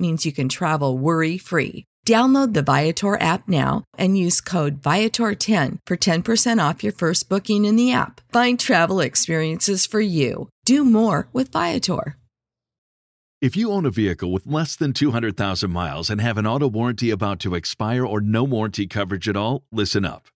means you can travel worry free. Download the Viator app now and use code Viator10 for 10% off your first booking in the app. Find travel experiences for you. Do more with Viator. If you own a vehicle with less than 200,000 miles and have an auto warranty about to expire or no warranty coverage at all, listen up.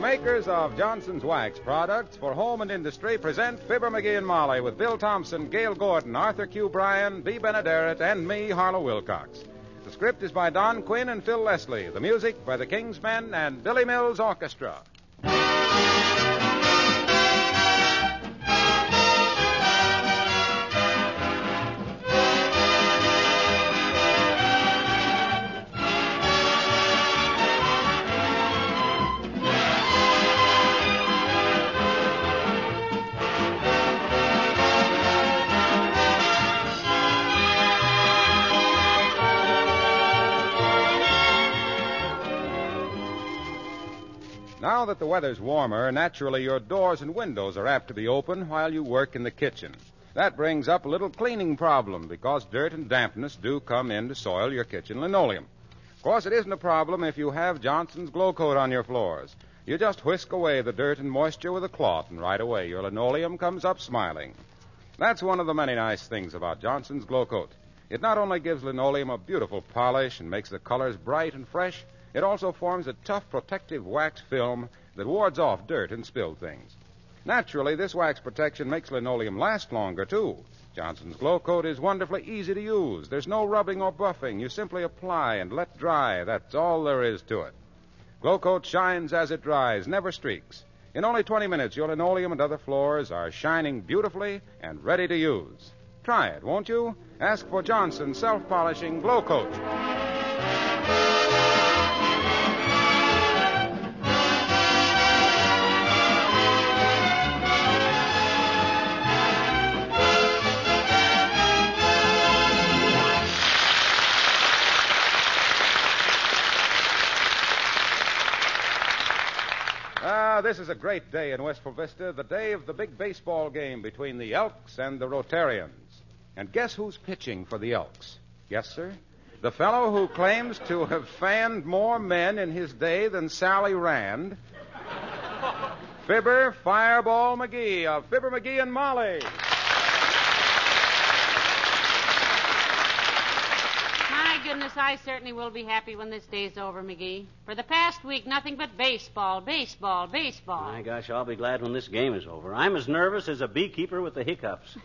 The makers of Johnson's Wax products for home and industry present Fibber McGee and Molly with Bill Thompson, Gale Gordon, Arthur Q. Bryan, Bea Benaderet, and me, Harlow Wilcox. The script is by Don Quinn and Phil Leslie. The music by the King's Men and Billy Mills Orchestra. Now that the weather's warmer, naturally your doors and windows are apt to be open while you work in the kitchen. That brings up a little cleaning problem because dirt and dampness do come in to soil your kitchen linoleum. Of course, it isn't a problem if you have Johnson's Glow Coat on your floors. You just whisk away the dirt and moisture with a cloth, and right away your linoleum comes up smiling. That's one of the many nice things about Johnson's Glow Coat. It not only gives linoleum a beautiful polish and makes the colors bright and fresh, it also forms a tough protective wax film that wards off dirt and spilled things. Naturally, this wax protection makes linoleum last longer, too. Johnson's Glow Coat is wonderfully easy to use. There's no rubbing or buffing. You simply apply and let dry. That's all there is to it. Glow Coat shines as it dries, never streaks. In only 20 minutes, your linoleum and other floors are shining beautifully and ready to use. Try it, won't you? Ask for Johnson's self polishing Glow Coat. This is a great day in Wistful Vista, the day of the big baseball game between the Elks and the Rotarians. And guess who's pitching for the Elks? Yes, sir? The fellow who claims to have fanned more men in his day than Sally Rand. Fibber Fireball McGee of Fibber McGee and Molly. My goodness, I certainly will be happy when this day's over, McGee. For the past week, nothing but baseball, baseball, baseball. My gosh, I'll be glad when this game is over. I'm as nervous as a beekeeper with the hiccups.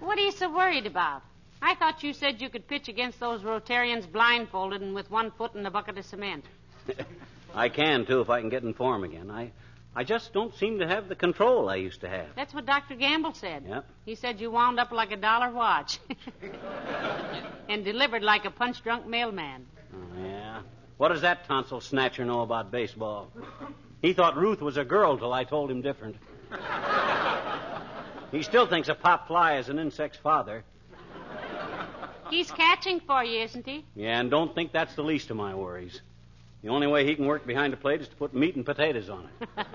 What are you so worried about? I thought you said you could pitch against those Rotarians blindfolded and with one foot in a bucket of cement. I can, too, if I can get in form again. I, I just don't seem to have the control I used to have. That's what Dr. Gamble said. Yep. He said you wound up like a dollar watch and delivered like a punch drunk mailman. Oh, yeah. What does that tonsil snatcher know about baseball? He thought Ruth was a girl till I told him different. he still thinks a pop fly is an insect's father. He's catching for you, isn't he? Yeah, and don't think that's the least of my worries. The only way he can work behind a plate is to put meat and potatoes on it.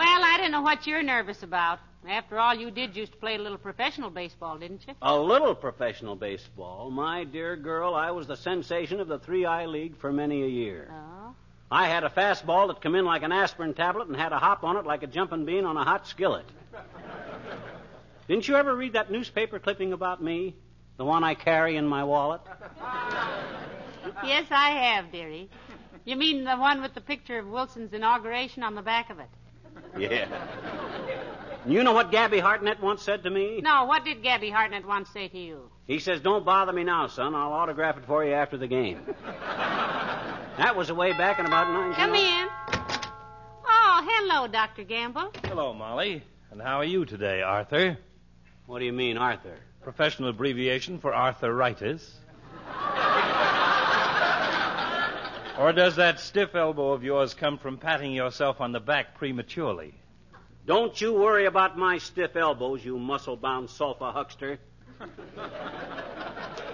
Well, I don't know what you're nervous about. After all, you did used to play a little professional baseball, didn't you? A little professional baseball. My dear girl, I was the sensation of the 3I League for many a year. Oh. I had a fastball that come in like an aspirin tablet and had a hop on it like a jumping bean on a hot skillet. Didn't you ever read that newspaper clipping about me? The one I carry in my wallet? Uh-huh. Yes, I have, dearie. You mean the one with the picture of Wilson's inauguration on the back of it? Yeah. You know what Gabby Hartnett once said to me? No, what did Gabby Hartnett once say to you? He says, Don't bother me now, son. I'll autograph it for you after the game. that was away back in about 19... Come in. Oh, hello, Dr. Gamble. Hello, Molly. And how are you today, Arthur? What do you mean, Arthur? Professional abbreviation for arthritis. or does that stiff elbow of yours come from patting yourself on the back prematurely? Don't you worry about my stiff elbows, you muscle-bound sulfa huckster.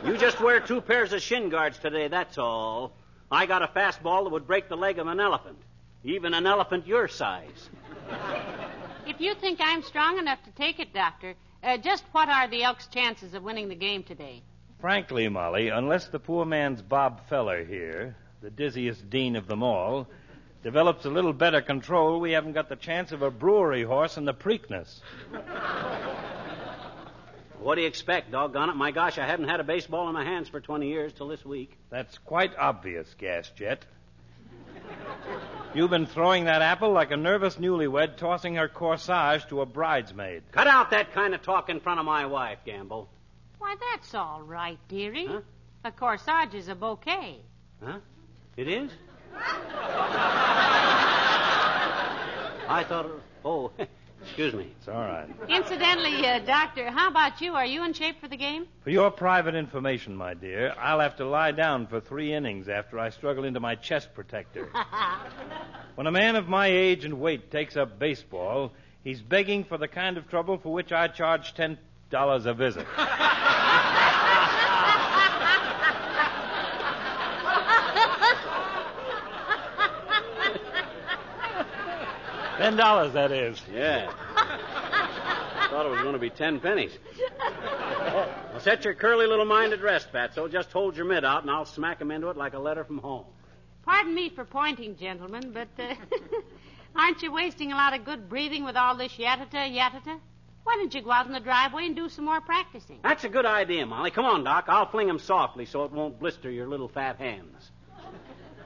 you just wear two pairs of shin guards today, that's all. I got a fastball that would break the leg of an elephant, even an elephant your size. If you think I'm strong enough to take it, Doctor, uh, just what are the Elks' chances of winning the game today? Frankly, Molly, unless the poor man's Bob Feller here, the dizziest dean of them all, develops a little better control, we haven't got the chance of a brewery horse in the Preakness. What do you expect, doggone it? My gosh, I haven't had a baseball in my hands for 20 years till this week. That's quite obvious, Gas Jet. You've been throwing that apple like a nervous newlywed tossing her corsage to a bridesmaid. Cut out that kind of talk in front of my wife, Gamble. Why, that's all right, dearie. Huh? A corsage is a bouquet. Huh? It is? I thought. Oh, excuse me. It's all right. Incidentally, uh, Doctor, how about you? Are you in shape for the game? For your private information, my dear, I'll have to lie down for three innings after I struggle into my chest protector. when a man of my age and weight takes up baseball, he's begging for the kind of trouble for which I charge ten dollars a visit. Ten dollars, that is. Yeah. I thought it was going to be ten pennies. Well, set your curly little mind at rest, Fatso. Just hold your mitt out, and I'll smack him into it like a letter from home. Pardon me for pointing, gentlemen, but uh, aren't you wasting a lot of good breathing with all this yatata, yatata? Why don't you go out in the driveway and do some more practicing? That's a good idea, Molly. Come on, Doc. I'll fling him softly so it won't blister your little fat hands.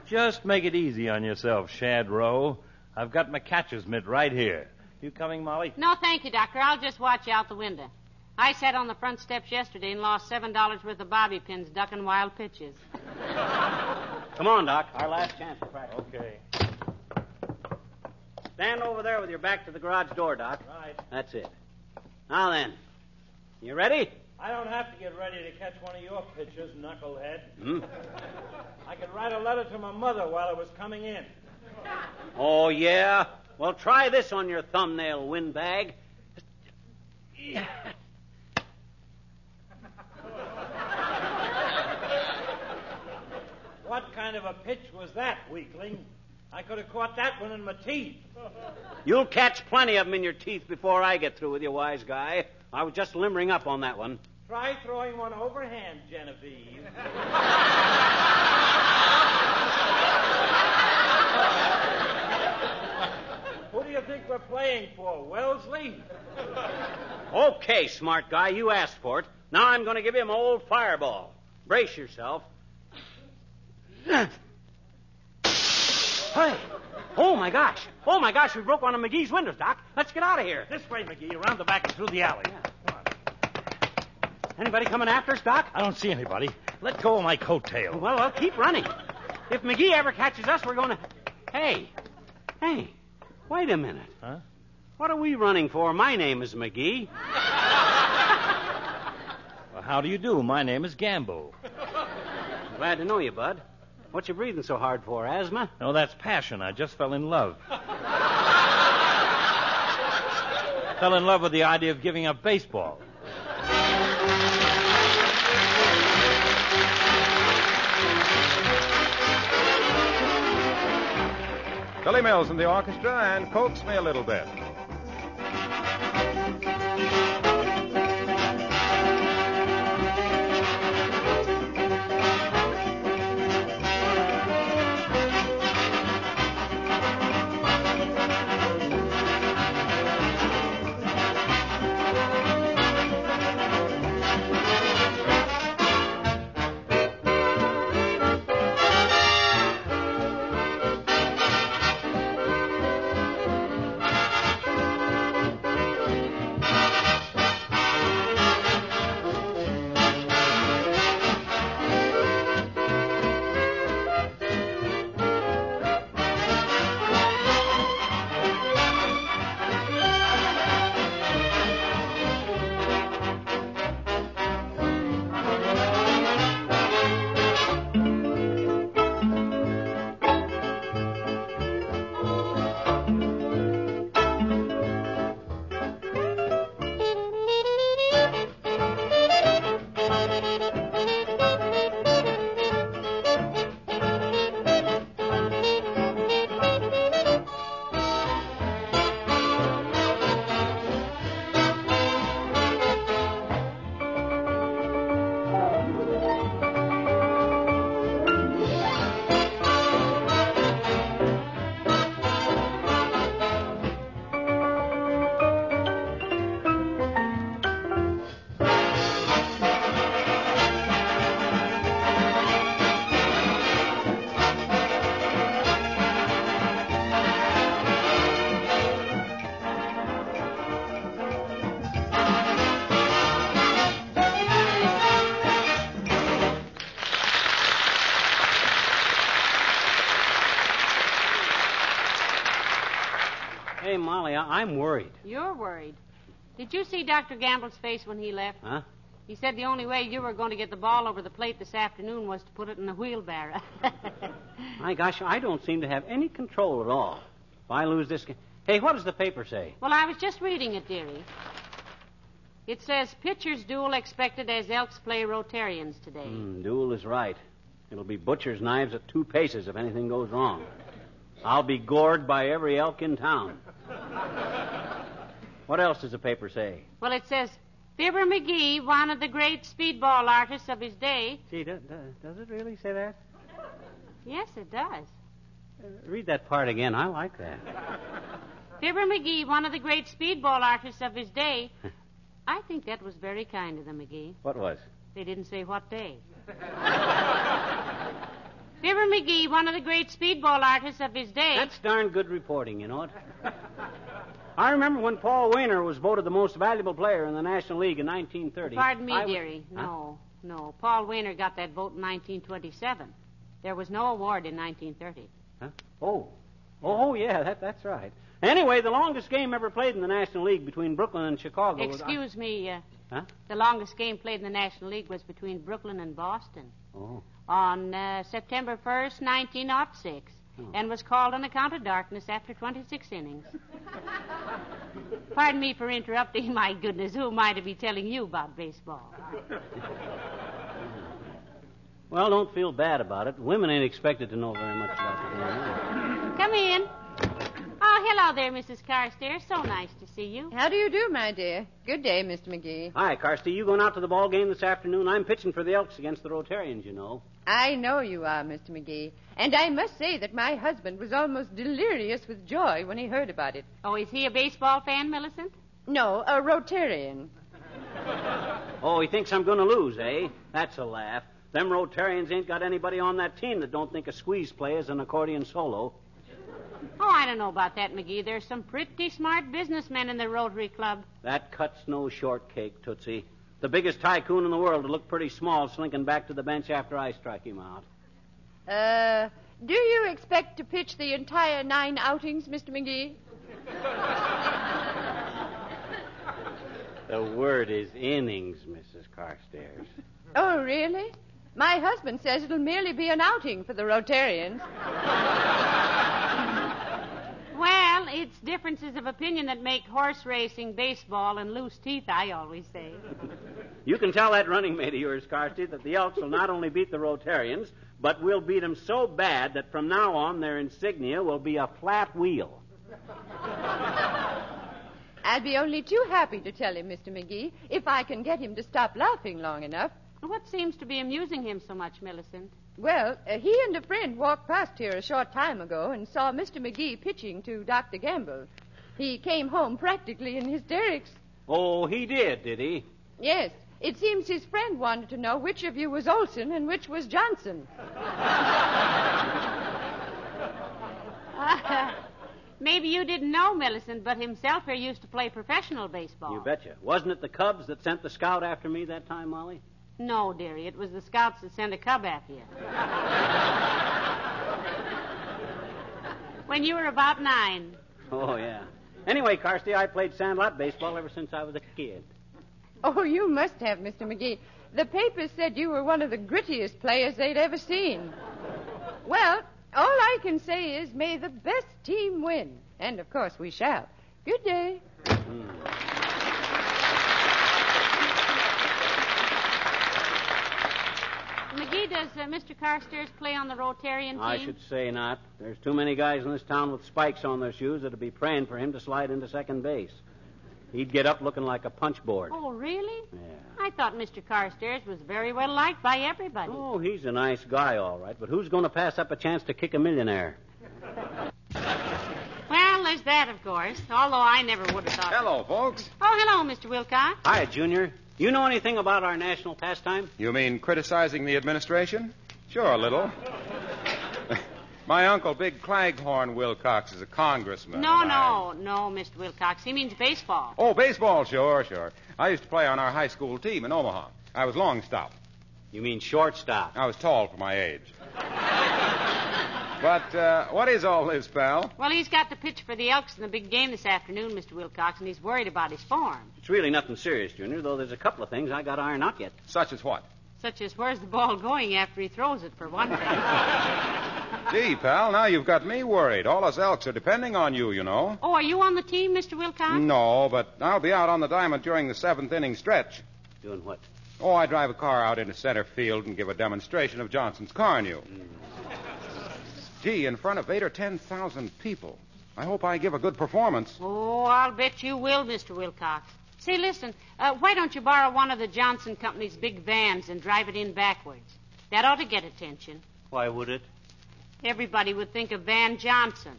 Just make it easy on yourself, Shad Rowe. I've got my catcher's mitt right here. You coming, Molly? No, thank you, Doctor. I'll just watch you out the window. I sat on the front steps yesterday and lost seven dollars worth of bobby pins ducking wild pitches. Come on, Doc. Our last chance to practice. Okay. Stand over there with your back to the garage door, Doc. Right. That's it. Now then, you ready? I don't have to get ready to catch one of your pitches, knucklehead. Hmm? I could write a letter to my mother while I was coming in. Oh, yeah? Well, try this on your thumbnail, windbag. What kind of a pitch was that, weakling? I could have caught that one in my teeth. You'll catch plenty of them in your teeth before I get through with you, wise guy. I was just limbering up on that one. Try throwing one overhand, Genevieve. Who do you think we're playing for, Wellesley? Okay, smart guy, you asked for it. Now I'm going to give you my old fireball. Brace yourself. Hey! Oh, my gosh. Oh, my gosh, we broke one of McGee's windows, Doc. Let's get out of here. This way, McGee, around the back and through the alley. On. Anybody coming after us, Doc? I don't see anybody. Let go of my coattail. Well, well, keep running. If McGee ever catches us, we're going to. Hey, hey, wait a minute. Huh? What are we running for? My name is McGee. Well, how do you do? My name is Gamble. Glad to know you, Bud. What you breathing so hard for? Asthma? No, that's passion. I just fell in love. fell in love with the idea of giving up baseball. Billy Mills in the orchestra and coax me a little bit. Hey, Molly, I- I'm worried. You're worried. Did you see Dr. Gamble's face when he left? Huh? He said the only way you were going to get the ball over the plate this afternoon was to put it in the wheelbarrow. My gosh, I don't seem to have any control at all. If I lose this game. Hey, what does the paper say? well, I was just reading it, dearie. It says pitchers duel expected as Elks play Rotarians today. Hmm, Duel is right. It'll be butcher's knives at two paces if anything goes wrong. I'll be gored by every elk in town. What else does the paper say? Well, it says Fibber McGee, one of the great speedball artists of his day. Gee, does, does it really say that? Yes, it does. Uh, read that part again. I like that. Fibber McGee, one of the great speedball artists of his day. I think that was very kind of them, McGee. What was? They didn't say what day. McGee, one of the great speedball artists of his day. That's darn good reporting, you know it. I remember when Paul Waner was voted the most valuable player in the National League in 1930. Pardon me, I dearie. Huh? No, no. Paul Waner got that vote in 1927. There was no award in 1930. Huh? Oh. Oh, yeah, that, that's right. Anyway, the longest game ever played in the National League between Brooklyn and Chicago was. Excuse me. Uh, Huh? The longest game played in the National League was between Brooklyn and Boston Oh. On uh, September 1st, 1906, Oh. and was called on account of darkness after 26 innings. Pardon me for interrupting. My goodness, who am I to be telling you about baseball? Well, don't feel bad about it. Women ain't expected to know very much about the game. Come in. Oh, hello there, Mrs. Carstairs. So nice to see you. How do you do, my dear? Good day, Mr. McGee. Hi, Carsty. You going out to the ball game this afternoon? I'm pitching for the Elks against the Rotarians, you know. I know you are, Mr. McGee. And I must say that my husband was almost delirious with joy when he heard about it. Oh, is he a baseball fan, Millicent? No, a Rotarian. Oh, he thinks I'm going to lose, eh? That's a laugh. Them Rotarians ain't got anybody on that team that don't think a squeeze play is an accordion solo. Oh, I don't know about that, McGee. There's some pretty smart businessmen in the Rotary Club. That cuts no shortcake, Tootsie. The biggest tycoon in the world will look pretty small slinking back to the bench after I strike him out. Uh, do you expect to pitch the entire nine outings, Mr. McGee? The word is innings, Mrs. Carstairs. Oh, really? My husband says it'll merely be an outing for the Rotarians. Well, it's differences of opinion that make horse racing, baseball, and loose teeth, I always say. You can tell that running mate of yours, Carsty, that the Elks will not only beat the Rotarians, but we'll beat them so bad that from now on their insignia will be a flat wheel. I'll be only too happy to tell him, Mr. McGee, if I can get him to stop laughing long enough. What seems to be amusing him so much, Millicent? Well, uh, he and a friend walked past here a short time ago and saw Mr. McGee pitching to Dr. Gamble. He came home practically in hysterics. Oh, he did, did he? Yes, it seems his friend wanted to know which of you was Olson and which was Johnson. Maybe you didn't know, Millicent, but himself here used to play professional baseball. You betcha. Wasn't it the Cubs that sent the scout after me that time, Molly? No, dearie. It was the scouts that sent a cub after you. when you were about nine. Oh, yeah. Anyway, Carsty, I played sandlot baseball ever since I was a kid. Oh, you must have, Mr. McGee. The papers said you were one of the grittiest players they'd ever seen. Well, all I can say is may the best team win. And of course we shall. Good day. McGee, does uh, Mr. Carstairs play on the Rotarian team? I should say not. There's too many guys in this town with spikes on their shoes that'd be praying for him to slide into second base. He'd get up looking like a punch board. Oh, really? Yeah. I thought Mr. Carstairs was very well liked by everybody. Oh, he's a nice guy, all right, but who's going to pass up a chance to kick a millionaire? Well, there's that, of course. Although I never would have thought. Hello, folks. Oh, hello, Mr. Wilcox. Hi, Junior. You know anything about our national pastime? You mean criticizing the administration? Sure, a little. My uncle, Big Claghorn Wilcox, is a congressman. No, and I- no, no, Mr. Wilcox. He means baseball. Oh, baseball, sure, sure. I used to play on our high school team in Omaha. I was long stop. You mean shortstop? I was tall for my age. But uh, what is all this, pal? Well, he's got to pitch for the Elks in the big game this afternoon, Mr. Wilcox, and he's worried about his form. It's really nothing serious, Junior, though there's a couple of things I got to iron out yet. Such as what? Such as where's the ball going after he throws it, for one thing. Gee, pal, now you've got me worried. All us Elks are depending on you, you know. oh, are you on the team, Mr. Wilcox? No, but I'll be out on the diamond during the seventh inning stretch. Doing what? Oh, I drive a car out into center field and give a demonstration of Johnson's Carnu. Gee, in front of eight or ten thousand people. I hope I give a good performance. Oh, I'll bet you will, Mr. Wilcox. Say, listen, uh, why don't you borrow one of the Johnson Company's big vans and drive it in backwards? That ought to get attention. Why would it? Everybody would think of Van Johnson.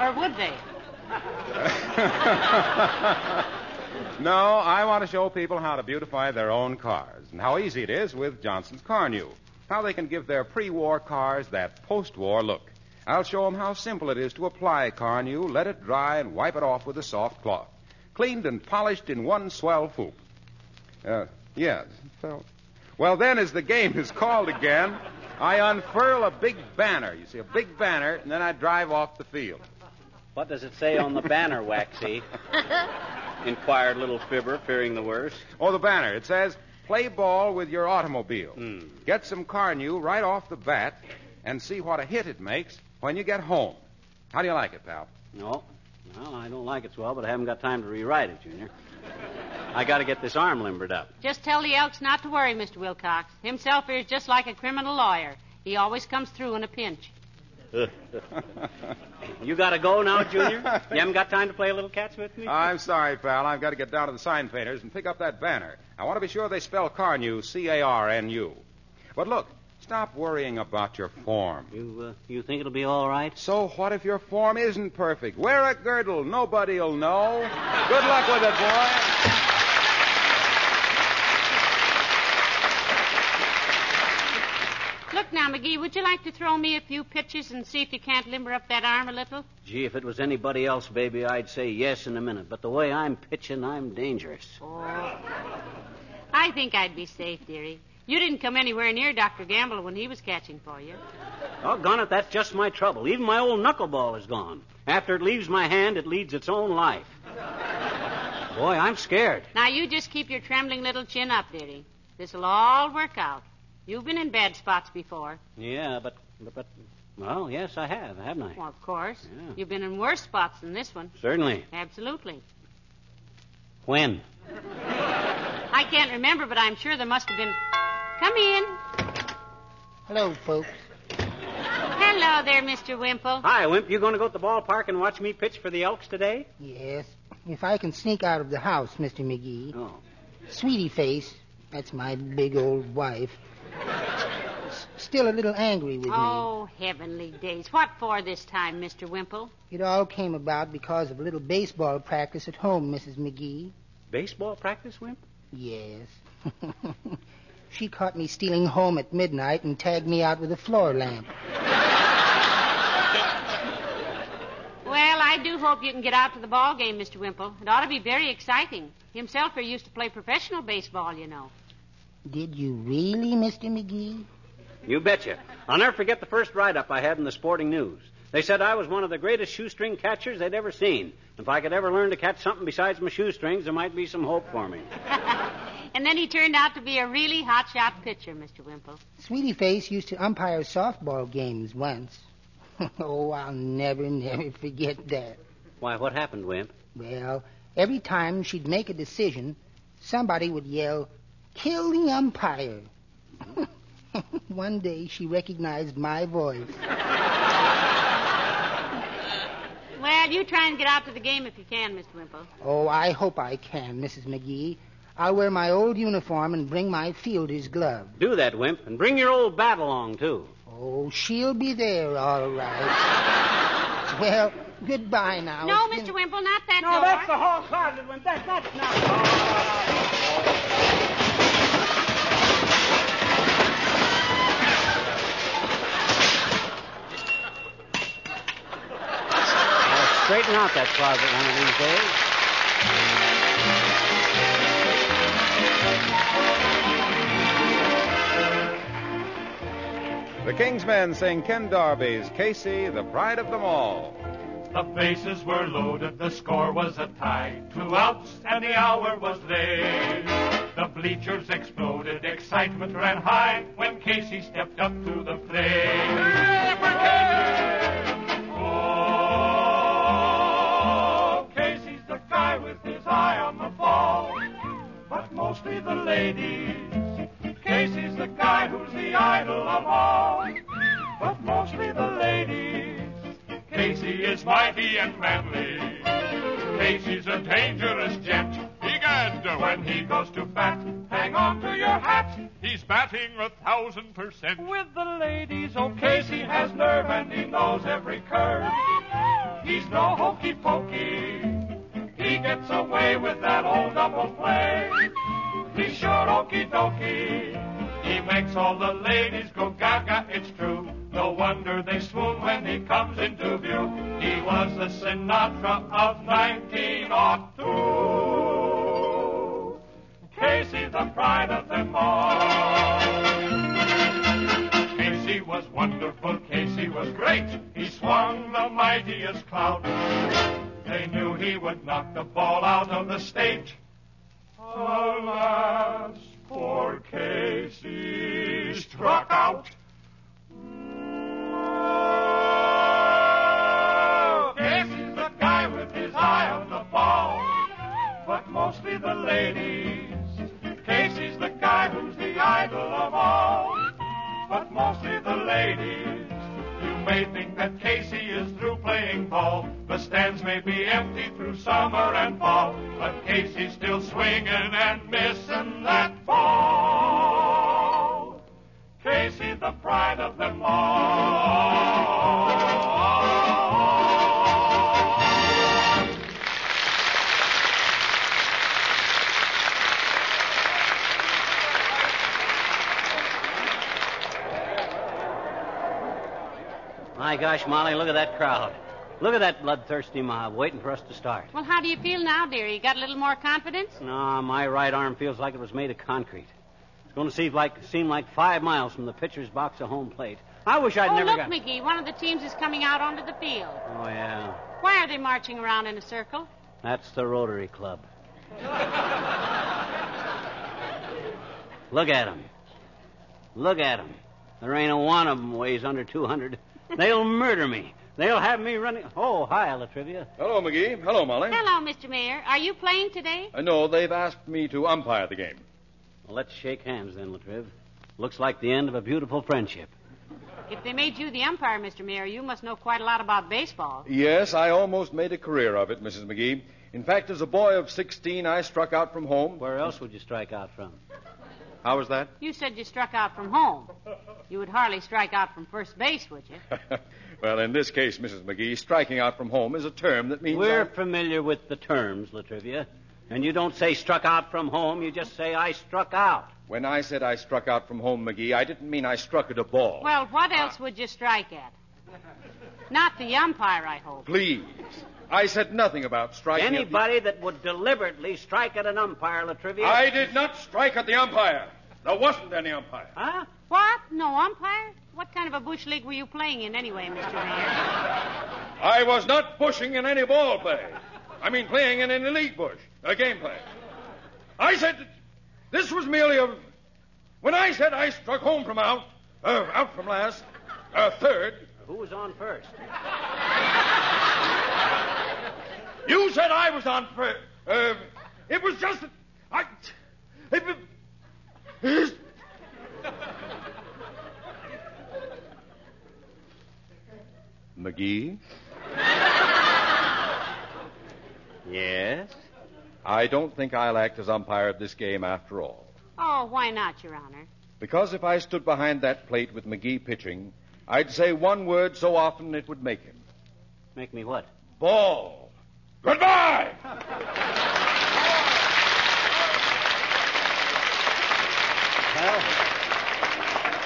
or would they? No, I want to show people how to beautify their own cars and how easy it is with Johnson's Carnu. How they can give their pre-war cars that post-war look. I'll show them how simple it is to apply Carnu, let it dry, and wipe it off with a soft cloth. Cleaned and polished in one swell swoop. Uh, yes. So, well, then, as the game is called again, I unfurl a big banner. You see, a big banner, and then I drive off the field. What does it say on the banner, Waxy? Inquired little Fibber, fearing the worst. Oh, the banner. It says, play ball with your automobile. Hmm. Get some Carnu right off the bat and see what a hit it makes when you get home. How do you like it, pal? No. Well, I don't like it so well, but I haven't got time to rewrite it, Junior. I got to get this arm limbered up. Just tell the Elks not to worry, Mr. Wilcox. Himself is just like a criminal lawyer. He always comes through in a pinch. You got to go now, Junior? You haven't got time to play a little catch with me? I'm sorry, pal. I've got to get down to the sign painters and pick up that banner. I want to be sure they spell Carnu C A R N U. But look, stop worrying about your form. You, uh, you think it'll be all right? So what if your form isn't perfect? Wear a girdle. Nobody'll know. Good luck with it, boy. Now, McGee, would you like to throw me a few pitches and see if you can't limber up that arm a little? Gee, if it was anybody else, baby, I'd say yes in a minute. But the way I'm pitching, I'm dangerous. Oh. I think I'd be safe, dearie. You didn't come anywhere near Dr. Gamble when he was catching for you. Doggone it, that's just my trouble. Even my old knuckleball is gone. After it leaves my hand, it leads its own life. Boy, I'm scared. Now, you just keep your trembling little chin up, dearie. This'll all work out. You've been in bad spots before. Yeah, but, but, but well, yes, I have, haven't I? Well, of course. Yeah. You've been in worse spots than this one. Certainly. Absolutely. When? I can't remember, but I'm sure there must have been. Come in. Hello, folks. Hello there, Mr. Wimple. Hi, Wimp. You going to go to the ballpark and watch me pitch for the Elks today? Yes, if I can sneak out of the house, Mr. McGee. Oh. Sweetie Face, that's my big old wife, s- still a little angry with me. Oh, heavenly days. What for this time, Mr. Wimple? It all came about because of a little baseball practice at home, Mrs. McGee. Baseball practice, Wimp? Yes. she caught me stealing home at midnight and tagged me out with a floor lamp. Well, I do hope you can get out to the ball game, Mr. Wimple. It ought to be very exciting. Himself here used to play professional baseball, you know. Did you really, Mr. McGee? You betcha. I'll never forget the first write-up I had in the Sporting News. They said I was one of the greatest shoestring catchers they'd ever seen. If I could ever learn to catch something besides my shoestrings, there might be some hope for me. And then he turned out to be a really hot-shot pitcher, Mr. Wimple. Sweetie Face used to umpire softball games once. oh, I'll never, never forget that. Why, what happened, Wimp? Well, every time she'd make a decision, somebody would yell, Kill the umpire. One day she recognized my voice. Well, you try and get out to the game if you can, Mr. Wimple. Oh, I hope I can, Mrs. McGee. I'll wear my old uniform and bring my fielder's glove. Do that, Wimp, and bring your old bat along, too. Oh, she'll be there, all right. well, goodbye now. No, It's Mr. been- Wimple, not that No, door. that's the hall closet, Wimp. That, that's not... straighten out that closet one of these days. The King's Men sing Ken Darby's Casey, the pride of them all. The bases were loaded, the score was a tie. Two outs, and the hour was late. The bleachers exploded, excitement ran high when Casey stepped up to the plate. Mostly the ladies. Casey's the guy who's the idol of all, but mostly the ladies. Casey is mighty and manly. Casey's a dangerous gent. Big and when he goes to bat, hang on to your hat. He's batting a thousand percent. With the ladies, oh, Casey has nerve and he knows every curve. He's no hokey pokey. He gets away with that old double play. Okie dokie. He makes all the ladies go gaga, it's true. No wonder they swoon when he comes into view. He was the Sinatra of 1902. Casey, the pride of them all. Casey was wonderful, Casey was great. He swung the mightiest clout. They knew he would knock the ball out of the state. Alas, mostly the ladies. Casey's the guy who's the idol of all, but mostly the ladies. You may think that Casey is through playing ball. The stands may be empty through summer and fall, but Casey's still swinging My gosh, Molly, look at that crowd. Look at that bloodthirsty mob waiting for us to start. Well, how do you feel now, dear? You got a little more confidence? No, my right arm feels like it was made of concrete. It's going to seem like seem like five miles from the pitcher's box to home plate. I wish I'd oh, never look, got. McGee, one of the teams is coming out onto the field. Oh yeah, Why are they marching around in a circle? that's the Rotary Club. Look at them. Look at them. There ain't a one of them weighs under 200. They'll murder me. They'll have me running. Oh, hi, La Trivia. Hello, McGee. Hello, Molly. Hello, Mr. Mayor. Are you playing today? I know they've asked me to umpire the game. Well, let's shake hands then, Latriv. Looks like the end of a beautiful friendship. If they made you the umpire, Mr. Mayor, you must know quite a lot about baseball. Yes, I almost made a career of it, Mrs. McGee. In fact, as a boy of 16, I struck out from home. Where else would you strike out from? How was that? You said you struck out from home. You would hardly strike out from first base, would you? well, in this case, Mrs. McGee, striking out from home is a term that means. We're I- familiar with the terms, La Trivia. And you don't say struck out from home, you just say I struck out. When I said I struck out from home, McGee, I didn't mean I struck at a ball. Well, what ah. else would you strike at? Not the umpire, I hope. Please. I said nothing about striking at the- Anybody that would deliberately strike at an umpire, La Trivia. I did not strike at the umpire. There wasn't any umpire. Huh? What? No umpire? What kind of a bush league were you playing in anyway, Mr. Mayor? I was not bushing in any ball play. I mean, playing in any league bush, a game play. I said this was merely a. When I said I struck home from out, uh, out from last, uh, third, Who was on first? you said I was on first. Uh, it was just I. It, was- McGee? Yes. I don't think I'll act as umpire of this game after all. Oh, why not, Your Honor? Because if I stood behind that plate with McGee pitching, I'd say one word so often it would make him. Make me what? Ball. Goodbye! Well,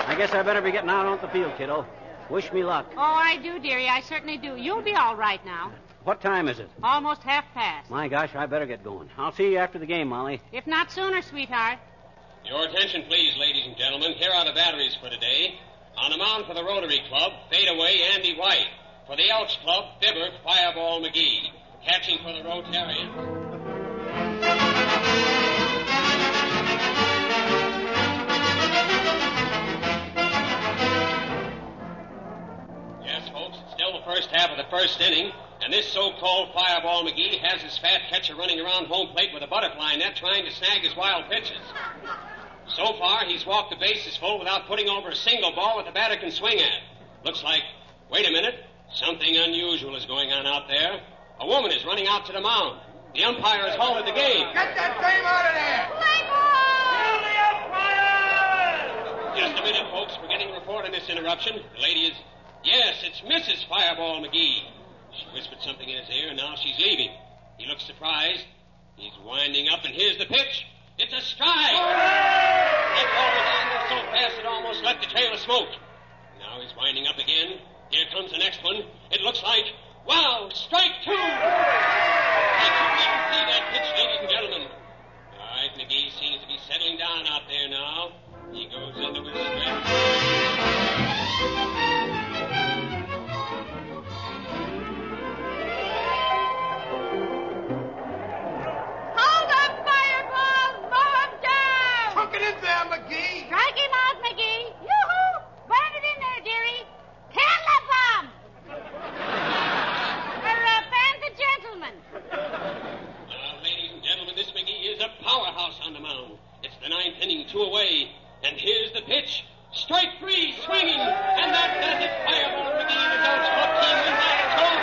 I guess I better be getting out onto the field, kiddo. Wish me luck. Oh, I do, dearie. I certainly do. You'll be all right now. What time is it? Almost half past. My gosh, I better get going. I'll see you after the game, Molly. If not sooner, sweetheart. Your attention, please, ladies and gentlemen. Here are the batteries for today. On the mound for the Rotary Club, fadeaway Andy White. For the Elks Club, Fibber Fireball McGee. Catching for the Rotarians. First half of the first inning, and this so-called Fireball McGee has his fat catcher running around home plate with a butterfly net trying to snag his wild pitches. So far, he's walked the bases full without putting over a single ball that the batter can swing at. Looks like, wait a minute, something unusual is going on out there. A woman is running out to the mound. The umpire has halted the game. Get that dame out of there! Like ball the umpire! Just a minute, folks. We're getting a report on this interruption. The lady is. Yes, it's Mrs. Fireball McGee. She whispered something in his ear, and now she's leaving. He looks surprised. He's winding up, and here's the pitch. It's a strike! That ball was on so fast it almost left a trail of smoke. Now he's winding up again. Here comes the next one. It looks like. Wow! Strike two! Did you ever see that pitch, ladies and gentlemen? All right, McGee seems to be settling down out there now. He goes into his stretch. Two away. And here's the pitch. Strike three, swinging. And that does it. Fireball McGee and his Elks Club team win by a score.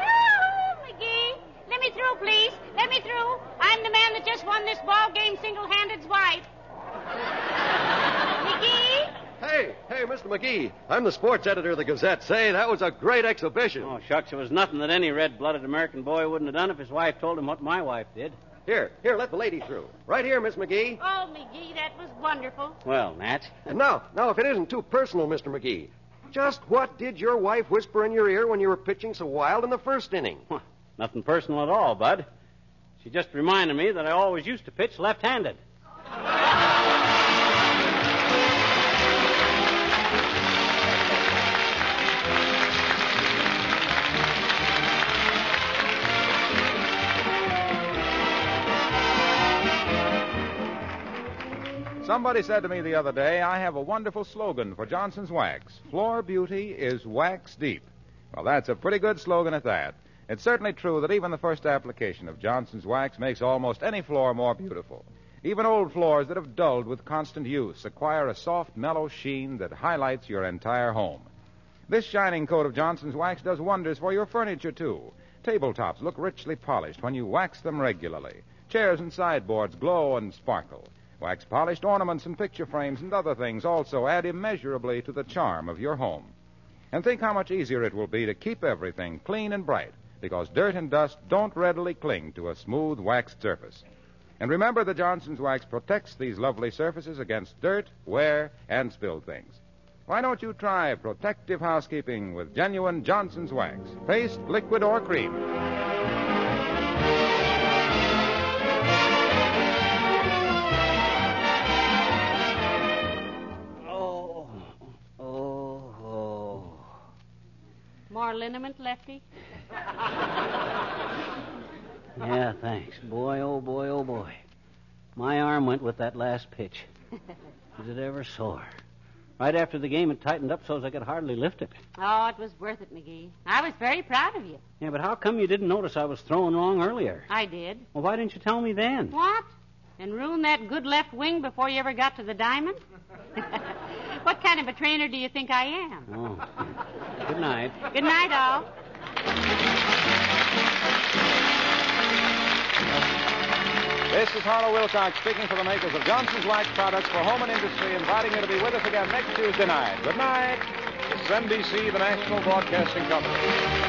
Yoo-hoo, McGee! Let me through, please. Let me through. I'm the man that just won this ball game single-handed wife. McGee? Hey, hey, Mr. McGee. I'm the sports editor of the Gazette. Say, that was a great exhibition. Oh, shucks, it was nothing that any red-blooded American boy wouldn't have done if his wife told him what my wife did. Here, here, let the lady through. Right here, Miss McGee. Oh, McGee, that was wonderful. Well, Nat, And now, now, if it isn't too personal, Mr. McGee, just what did your wife whisper in your ear when you were pitching so wild in the first inning? Huh, nothing personal at all, Bud. She just reminded me that I always used to pitch left-handed. Somebody said to me the other day, I have a wonderful slogan for Johnson's Wax. Floor beauty is wax deep. Well, that's a pretty good slogan at that. It's certainly true that even the first application of Johnson's Wax makes almost any floor more beautiful. Even old floors that have dulled with constant use acquire a soft, mellow sheen that highlights your entire home. This shining coat of Johnson's wax does wonders for your furniture, too. Tabletops look richly polished when you wax them regularly. Chairs and sideboards glow and sparkle. Wax polished ornaments and picture frames and other things also add immeasurably to the charm of your home. And think how much easier it will be to keep everything clean and bright because dirt and dust don't readily cling to a smooth waxed surface. And remember that Johnson's Wax protects these lovely surfaces against dirt, wear, and spilled things. Why don't you try protective housekeeping with genuine Johnson's Wax? Paste, liquid, or cream. More liniment, Lefty? Yeah, thanks. Boy, oh boy, oh boy. My arm went with that last pitch. Was it ever sore? Right after the game, it tightened up so as I could hardly lift it. Oh, it was worth it, McGee. I was very proud of you. Yeah, but how come you didn't notice I was throwing wrong earlier? I did. Well, why didn't you tell me then? What? And ruin that good left wing before you ever got to the diamond? what kind of a trainer do you think I am? Oh. Good night. Good night, all. This is Harlow Wilcox speaking for the makers of Johnson's Wax products for home and industry, inviting you to be with us again next Tuesday night. Good night. This is NBC, the National Broadcasting Company.